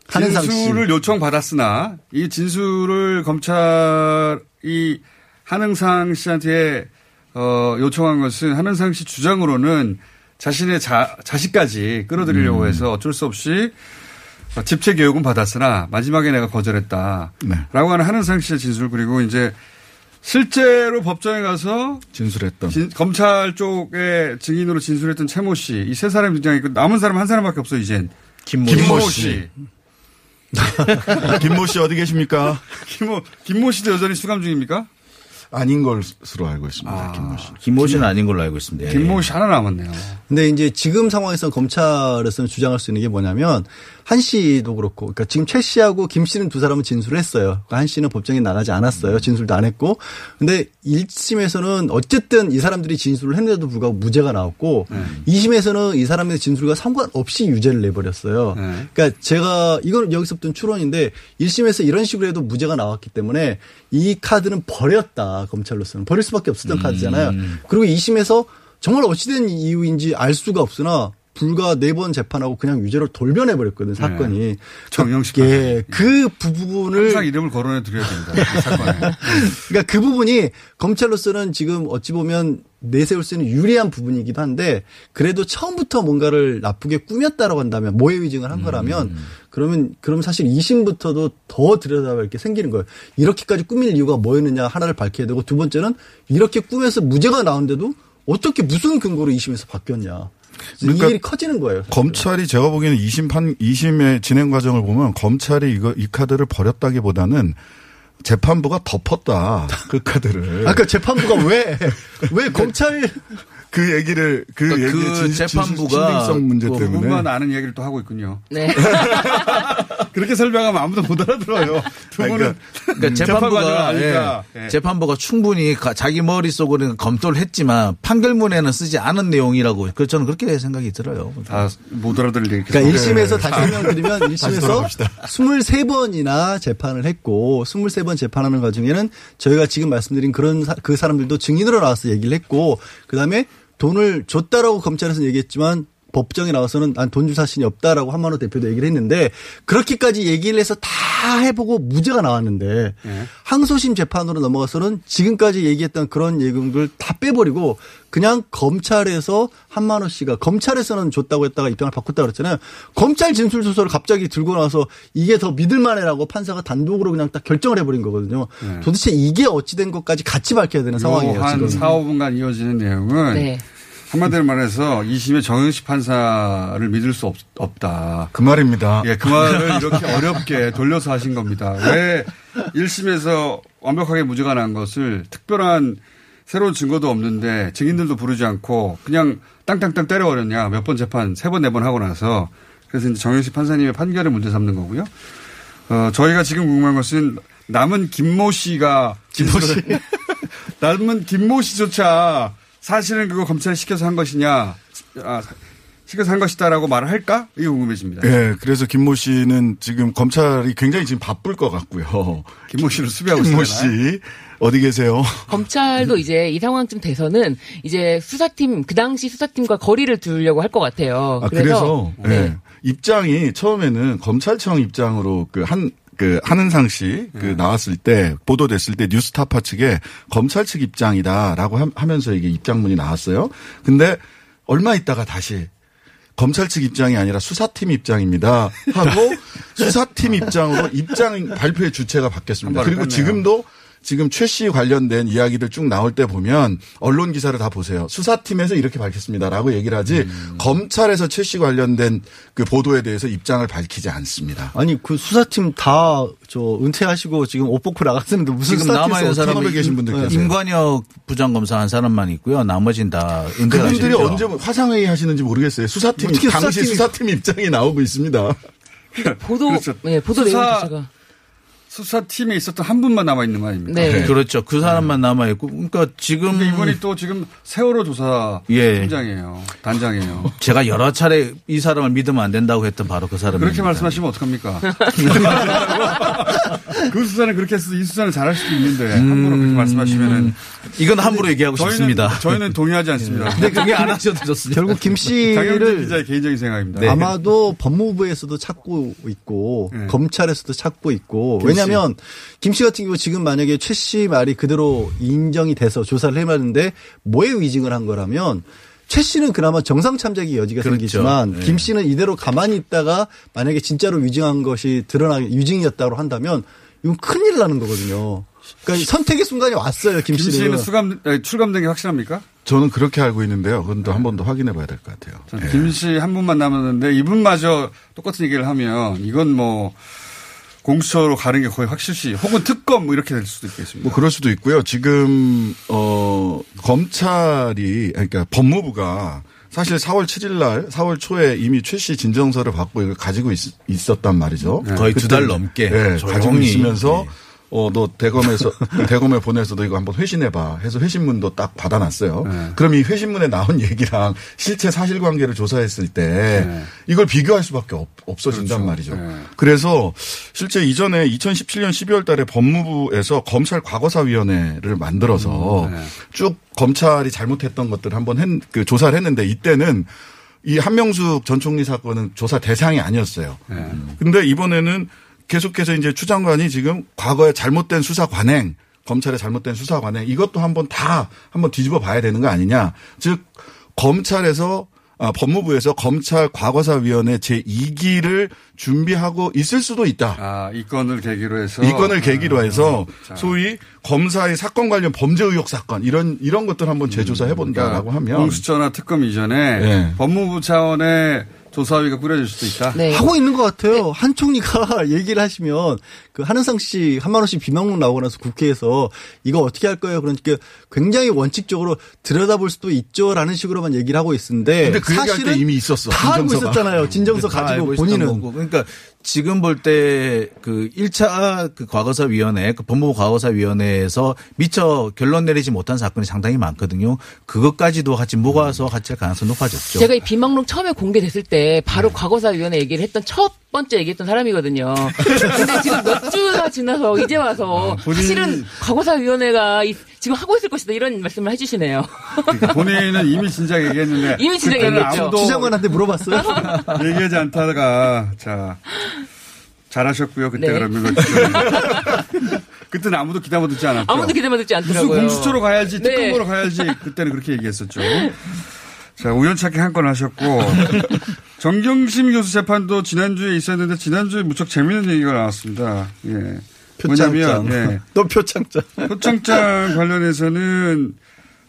진술을 요청받았으나 이 진술을 검찰이 한흥상 씨한테 어, 요청한 것은 한흥상 씨 주장으로는 자신의 자, 자식까지 끌어들이려고 음. 해서 어쩔 수 없이 집체 교육은 받았으나 마지막에 내가 거절했다. 네. 라고 하는 한흥상 씨의 진술 그리고 이제 실제로 법정에 가서 진술했던 진- 검찰 쪽에 증인으로 진술했던 최모 씨 이 세 사람이 등장했고 남은 사람 한 사람밖에 없어 이젠 김모, 김모 씨. 씨. 김모 씨 어디 계십니까? 김모 김모 씨도 여전히 수감 중입니까? 아닌 것으로 알고 있습니다. 김모 씨. 김모 씨는 아닌 걸로 알고 있습니다. 예. 김모 씨 하나 남았네요. 근데 이제 지금 상황에서 검찰에서는 주장할 수 있는 게 뭐냐면 한 씨도 그렇고, 그러니까 지금 최 씨하고 김 씨는 두 사람은 진술을 했어요. 그러니까 한 씨는 법정에 나가지 않았어요. 진술도 안 했고. 근데 1심에서는 어쨌든 이 사람들이 진술을 했는데도 불구하고 무죄가 나왔고, 2심에서는 이 사람의 진술과 상관없이 유죄를 내버렸어요. 그러니까 제가 이건 여기서부터 추론인데 1심에서 이런 식으로 해도 무죄가 나왔기 때문에 이 카드는 버렸다 검찰로서는 버릴 수밖에 없었던 카드잖아요. 그리고 2심에서 정말 어찌된 이유인지 알 수가 없으나 불과 네 번 재판하고 그냥 유죄로 돌변해 버렸거든 사건이. 정영식 예, 그 부분을 항상 이름을 거론해 드려야. 이 사건에. 그러니까 그 부분이 검찰로서는 지금 어찌 보면 내세울 수 있는 유리한 부분이기도 한데 그래도 처음부터 뭔가를 나쁘게 꾸몄다라고 한다면 모해 위증을 한 거라면 그러면 그럼 사실 2심부터도 더 들여다볼 게 생기는 거예요. 이렇게까지 꾸밀 이유가 뭐였느냐 하나를 밝혀야 되고 두 번째는 이렇게 꾸며서 무죄가 나온데도 어떻게 무슨 근거로 2심에서 바뀌었냐. 그러니까 이 일이 커지는 거예요. 검찰이 제가 보기에는 2심 판, 2심의 진행 과정을 보면 검찰이 이거, 이 카드를 버렸다기보다는 재판부가 덮었다. 그 카드를. 아까 재판부가 왜, 왜 검찰. 그 얘기를, 그 그러니까 얘기의 그 진- 재판부가 신빙성 문제 그 때문에. 부분만 아는 얘기를 또 하고 있군요. 네. 그렇게 설명하면 아무도 못 알아들어요. 두 아니, 분은 그러니까 음, 재판부가 재판. 예, 예. 재판부가 충분히 가- 자기 머릿속으로 검토를 했지만 판결문에는 쓰지 않은 내용이라고 그 저는 그렇게 생각이 들어요. 다못 알아들을 얘기. 그러니까 1심에서 다시 아. 설명드리면 1심에서 돌아갑시다. 23번이나 재판을 했고 23번 재판하는 과정에는 저희가 지금 말씀드린 그런 사- 그 사람들도 증인으로 나와서 얘기를 했고 그다음에 돈을 줬다라고 검찰에서 얘기했지만 법정에 나와서는 난 돈 줄 자신이 없다라고 한만호 대표도 얘기를 했는데 그렇게까지 얘기를 해서 다 해보고 무죄가 나왔는데 항소심 재판으로 넘어가서는 지금까지 얘기했던 그런 예금들 다 빼버리고 그냥 검찰에서 한만호 씨가 검찰에서는 줬다고 했다가 입장을 바꿨다 그랬잖아요. 검찰 진술 조서를 갑자기 들고 나와서 이게 더 믿을만해라고 판사가 단독으로 그냥 딱 결정을 해버린 거거든요. 네. 도대체 이게 어찌된 것까지 같이 밝혀야 되는 상황이에요. 한 지금. 4, 5분간 이어지는 내용은 네. 한마디로 말해서 2심의 정영식 판사를 믿을 수 없, 다그 말입니다. 예, 그 말을 이렇게 어렵게 돌려서 하신 겁니다. 왜 1심에서 완벽하게 무죄가 난 것을 특별한 새로운 증거도 없는데 증인들도 부르지 않고 그냥 땅땅땅 때려버렸냐. 몇 번 재판, 세 번, 네 번 하고 나서. 그래서 이제 정영식 판사님의 판결을 문제 삼는 거고요. 어, 저희가 지금 궁금한 것은 남은 김모 씨가 김모 씨 남은 김모 씨조차 사실은 그거 검찰에 시켜서 한 것이냐, 아, 시켜서 한 것이다라고 말을 할까? 이게 궁금해집니다. 예, 그래서 김모 씨는 지금 검찰이 굉장히 지금 바쁠 것 같고요. 김모 씨를 수비하고 김모 있잖아요. 씨 어디 계세요? 검찰도 이제 이 상황쯤 돼서는 이제 수사팀 그 당시 수사팀과 거리를 두려고 할 것 같아요. 아, 그래서, 그래서, 예. 입장이 처음에는 검찰청 입장으로 그 한, 그 한은상 씨그 나왔을 때 보도됐을 때 뉴스타파 측에 검찰 측 입장이다라고 함- 하면서 이게 입장문이 나왔어요. 근데 얼마 있다가 다시 검찰 측 입장이 아니라 수사팀 입장입니다. 하고 수사팀 입장으로 입장 발표의 주체가 바뀌었습니다. 그리고 뺐네요. 지금도 지금 최 씨 관련된 이야기들 쭉 나올 때 보면 언론 기사를 다 보세요. 수사팀에서 이렇게 밝혔습니다라고 얘기를 하지 음. 검찰에서 최 씨 관련된 그 보도에 대해서 입장을 밝히지 않습니다. 아니 그 수사팀 다 저 은퇴하시고 지금 옷 벗고 나갔는데 무슨 지금 수사팀에서 남아 있는 어떻게 사람은 계신 분들 계세요? 임관혁 부장검사 한 사람만 있고요. 나머지는 다 은퇴가 그분들이. 언제 화상회의 하시는지 모르겠어요. 수사팀 당시 수사팀 입장이 나오고 있습니다. 보도 그렇죠. 네, 보도 수사- 내용 자체가 수사팀에 있었던 한 분만 남아 있는 거 아닙니까? 네. 그렇죠. 그 사람만 남아 있고, 그러니까 지금 이분이 또 지금 세월호 조사 예. 팀장이에요. 단장이에요. 제가 여러 차례 이 사람을 믿으면 안 된다고 했던 바로 그 사람입니다. 그렇게 말씀하시면 어떡합니까? 그 수사는 그렇게 했어도 이 수사는 잘할 수도 있는데 함부로 그렇게 말씀하시면은 이건 함부로 얘기하고 저희는- 싶습니다. 저희는 동의하지 않습니다. 근데 그게 안 하셔도 좋습니다. 결국 김 씨를 기자의 개인적인 생각입니다. 네. 아마도 법무부에서도 찾고 있고 네. 검찰에서도 찾고 있고 김 씨. 왜냐하면 김 씨 같은 경우 지금 만약에 최 씨 말이 그대로 인정이 돼서 조사를 해봤는데 뭐에 위증을 한 거라면 최 씨는 그나마 정상 참작의 여지가 그렇죠. 생기지만 네. 김 씨는 이대로 가만히 있다가 만약에 진짜로 위증한 것이 드러나게 위증이었다고 한다면 이건 큰일 나는 거거든요. 그러니까 선택의 순간이 왔어요 김김 씨는. 씨는 수감 출감된 게 확실합니까? 저는 그렇게 알고 있는데요. 그건 또 한 번 더 확인해 봐야 될 것 같아요. 예. 김씨한 분만 남았는데 이분마저 똑같은 얘기를 하면 이건 뭐 공수처로 가는 게 거의 확실시 혹은 특검 뭐 이렇게 될 수도 있겠습니다. 뭐 그럴 수도 있고요. 지금 어 검찰이 그러니까 법무부가 사실 4월 7일 날 4월 초에 이미 최씨 진정서를 받고 이걸 가지고 있, 었단 말이죠. 거의 두 달 넘게 네, 조용히. 가지고 있으면서 네. 어, 너 대검에서, 대검에 보내서 너 이거 한번 회신해봐. 해서 회신문도 딱 받아놨어요. 네. 그럼 이 회신문에 나온 얘기랑 실제 사실관계를 조사했을 때 네. 이걸 비교할 수밖에 없, 없어진단 그렇죠. 말이죠. 네. 그래서 실제 이전에 2017년 12월 달에 법무부에서 검찰 과거사위원회를 만들어서 음, 네. 쭉 검찰이 잘못했던 것들을 한번 했, 그 조사를 했는데 이때는 이 한명숙 전 총리 사건은 조사 대상이 아니었어요. 네. 근데 이번에는 계속해서 이제 추 장관이 지금 과거에 잘못된 수사 관행, 검찰의 잘못된 수사 관행 이것도 한번 다 한번 뒤집어 봐야 되는 거 아니냐. 즉 검찰에서 아, 법무부에서 검찰 과거사위원회 제2기를 준비하고 있을 수도 있다. 아, 이 건을 계기로 해서 이 건을 계기로 해서 자. 소위 검사의 사건 관련 범죄 의혹 사건 이런 이런 것들 한번 재조사해 본다라고 그러니까 하면 공수처나 특검 이전에 네. 법무부 차원의 조사위가 꾸려질 수도 있다. 네. 하고 있는 것 같아요. 한 총리가 얘기를 하시면 그 한은상 씨, 한만호 씨 비망록 나오고 나서 국회에서 이거 어떻게 할 거예요? 그러니까 굉장히 원칙적으로 들여다볼 수도 있죠라는 식으로만 얘기를 하고 있는데 근데 그 얘기할 사실은 때 이미 있었어. 다 알고 진정서가. 있었잖아요. 진정서 다 가지고 본인은 거고. 그러니까 지금 볼 때 그 1차 그 과거사위원회, 그 법무부 과거사위원회에서 미처 결론 내리지 못한 사건이 상당히 많거든요. 그것까지도 같이 모아서 같이 할 가능성이 높아졌죠. 제가 이 비망록 처음에 공개됐을 때때 바로 과거사위원회 얘기를 했던 첫 번째 얘기했던 사람이거든요. 근데 지금 몇 주가 지나서 이제 와서 본인- 사실은 과거사위원회가 이- 지금 하고 있을 것이다 이런 말씀을 해주시네요. 그러니까 본인은 이미 진작 얘기했는데 이미 진작 얘기했죠. 아무도 주장관한테 물어봤어요? 얘기하지 않다가 자 잘하셨고요. 그때 네. 그러면 그때는 아무도 기다려 듣지 않았죠. 아무도 기대만 듣지 무슨 않더라고요. 공수처로 가야지 네. 특검으로 가야지 그때는 그렇게 얘기했었죠. 자 우연찮게 한 건 하셨고 정경심 교수 재판도 지난주에 있었는데 지난주에 무척 재밌는 얘기가 나왔습니다. 예. 표창장. 뭐냐면 예. 또 표창장. 표창장 관련해서는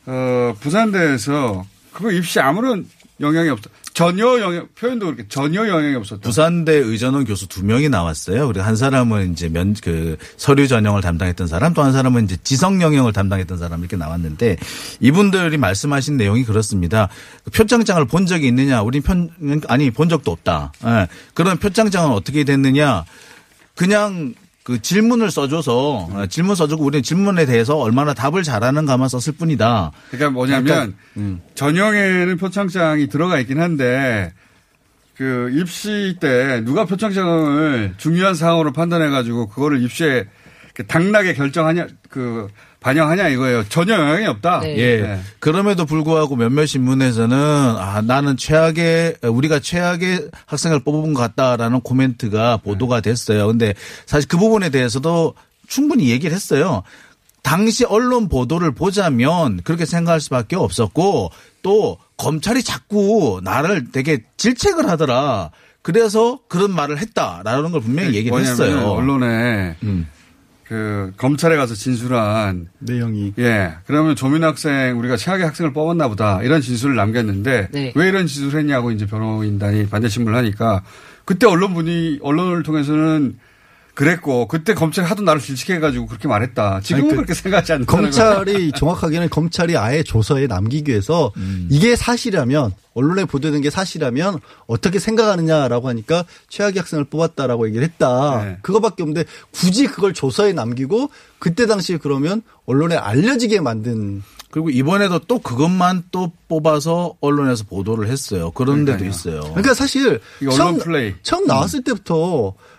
어, 부산대에서 그거 입시 아무런 영향이 없다. 전혀 영향 표현도 그렇게 전혀 영향이 없었다. 부산대 의전원 교수 두 명이 나왔어요. 그리고 한 사람은 이제 면, 그 서류 전형을 담당했던 사람, 또 한 사람은 이제 지성 영역을 담당했던 사람 이렇게 나왔는데 이분들이 말씀하신 내용이 그렇습니다. 그 표창장을 본 적이 있느냐? 우린 편, 아니, 본 적도 없다. 예. 그런 표창장은 어떻게 됐느냐? 그냥 그 질문을 써줘서 어, 질문 써주고 우리는 질문에 대해서 얼마나 답을 잘하는가만 썼을 뿐이다. 그러니까 뭐냐면 음. 전형에는 표창장이 들어가 있긴 한데 그 입시 때 누가 표창장을 중요한 사항으로 판단해 가지고 그거를 입시에 그 당락에 결정하냐 그 반영하냐 이거예요. 전혀 영향이 없다. 예. 네. 그럼에도 불구하고 몇몇 신문에서는 아 나는 최악의 우리가 최악의 학생을 뽑은 것 같다라는 코멘트가 보도가 됐어요. 근데 사실 그 부분에 대해서도 충분히 얘기를 했어요. 당시 언론 보도를 보자면 그렇게 생각할 수밖에 없었고 또 검찰이 자꾸 나를 되게 질책을 하더라. 그래서 그런 말을 했다라는 걸 분명히 얘기를 뭐냐면 했어요. 음. 언론에 그 검찰에 가서 진술한 내용이 예 그러면 조민 학생 우리가 최악의 학생을 뽑았나 보다 이런 진술을 남겼는데 네. 왜 이런 진술을 했냐고 이제 변호인단이 반대 신문을 하니까 그때 언론 분이 언론을 통해서는 그랬고 그때 검찰이 하도 나를 질책해가지고 그렇게 말했다. 지금은 아니, 그 그렇게 생각하지 않는 검찰이 정확하게는 검찰이 아예 조서에 남기기 위해서 음. 이게 사실이라면 언론에 보도된 게 사실이라면 어떻게 생각하느냐라고 하니까 최악의 학생을 뽑았다라고 얘기를 했다. 네. 그거밖에 없는데 굳이 그걸 조서에 남기고 그때 당시에 그러면 언론에 알려지게 만든 그리고 이번에도 또 그것만 또 뽑아서 언론에서 보도를 했어요. 그런 데도 그러니까요. 있어요. 그러니까 사실 이게 언론 플레이. 처음 나왔을 때부터 이게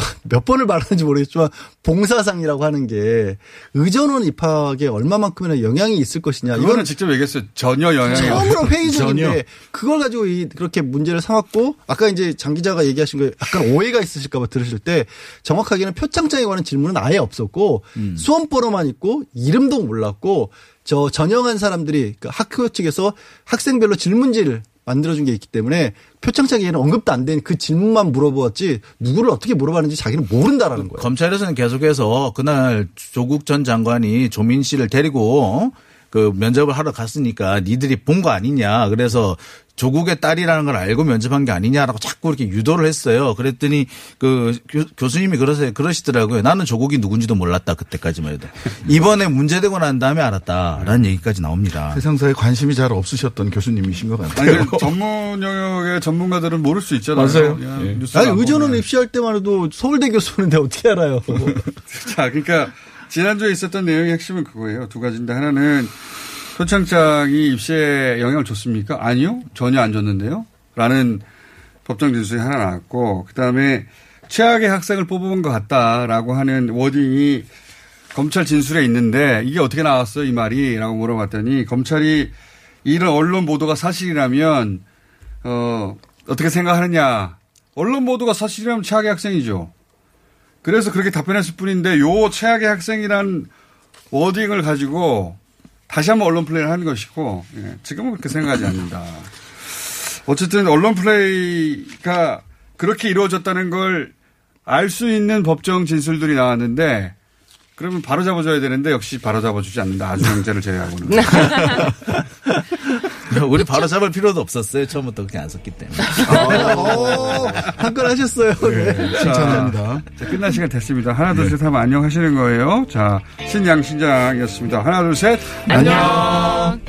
몇 번을 말하는지 모르겠지만 봉사상이라고 하는 게 의전원 입학에 얼마만큼이나 영향이 있을 것이냐. 이거는 이건 직접 얘기했어요. 전혀 영향이 처음으로. 회의. 중인데 그걸 가지고 이 그렇게 문제를 삼았고 아까 이제 장 기자가 얘기하신 거에 약간 오해가 있으실까 봐 들으실 때 정확하게는 표창장에 관한 질문은 아예 없었고 음. 수험번호만 있고 이름도 몰랐고 저 전형한 사람들이 그 학교 측에서 학생별로 질문지를 만들어준 게 있기 때문에 표창장에는 언급도 안 된 그 질문만 물어보았지 누구를 어떻게 물어봤는지 자기는 모른다라는 거예요. 검찰에서는 계속해서 그날 조국 전 장관이 조민 씨를 데리고 그 면접을 하러 갔으니까 니들이 본 거 아니냐. 그래서 조국의 딸이라는 걸 알고 면접한 게 아니냐라고 자꾸 이렇게 유도를 했어요. 그랬더니 그 교, 수님이 그러세요. 그러시더라고요. 나는 조국이 누군지도 몰랐다. 그때까지만 해도. 이번에 문제되고 난 다음에 알았다라는 얘기까지 나옵니다. 세상사에 관심이 잘 없으셨던 교수님이신 것 같아요. 아니, 그 전문 영역의 전문가들은 모를 수 있잖아요. 맞아요. 예. 아니 안 의전원. 입시할 때만 해도 서울대 교수인데 어떻게 알아요? 자, 그러니까 지난주에 있었던 내용의 핵심은 그거예요. 두 가지인데 하나는 표창장이 입시에 영향을 줬습니까? 아니요. 전혀 안 줬는데요. 라는 법정 진술이 하나 나왔고 그 다음에 최악의 학생을 뽑은 것 같다라고 하는 워딩이 검찰 진술에 있는데 이게 어떻게 나왔어요 이 말이 라고 물어봤더니 검찰이 이런 언론 보도가 사실이라면 어 어떻게 생각하느냐 언론 보도가 사실이라면 최악의 학생이죠 그래서 그렇게 답변했을 뿐인데 요 최악의 학생이란 워딩을 가지고 다시 한번 언론 플레이를 하는 것이고 예, 지금은 그렇게 생각하지 않는다. 어쨌든 언론 플레이가 그렇게 이루어졌다는 걸 알 수 있는 법정 진술들이 나왔는데 그러면 바로 잡아줘야 되는데 역시 바로 잡아주지 않는다. 아주 형제를 제외하고는. 우리 바로 잡을 필요도 없었어요. 처음부터 그렇게 안 썼기 때문에. 한건 하셨어요. 네. 칭찬합니다. 자, 끝날 시간 됐습니다. 하나, 둘, 셋 하면 안녕 하시는 거예요. 자, 신양 신장이었습니다. 하나, 둘, 셋. 안녕.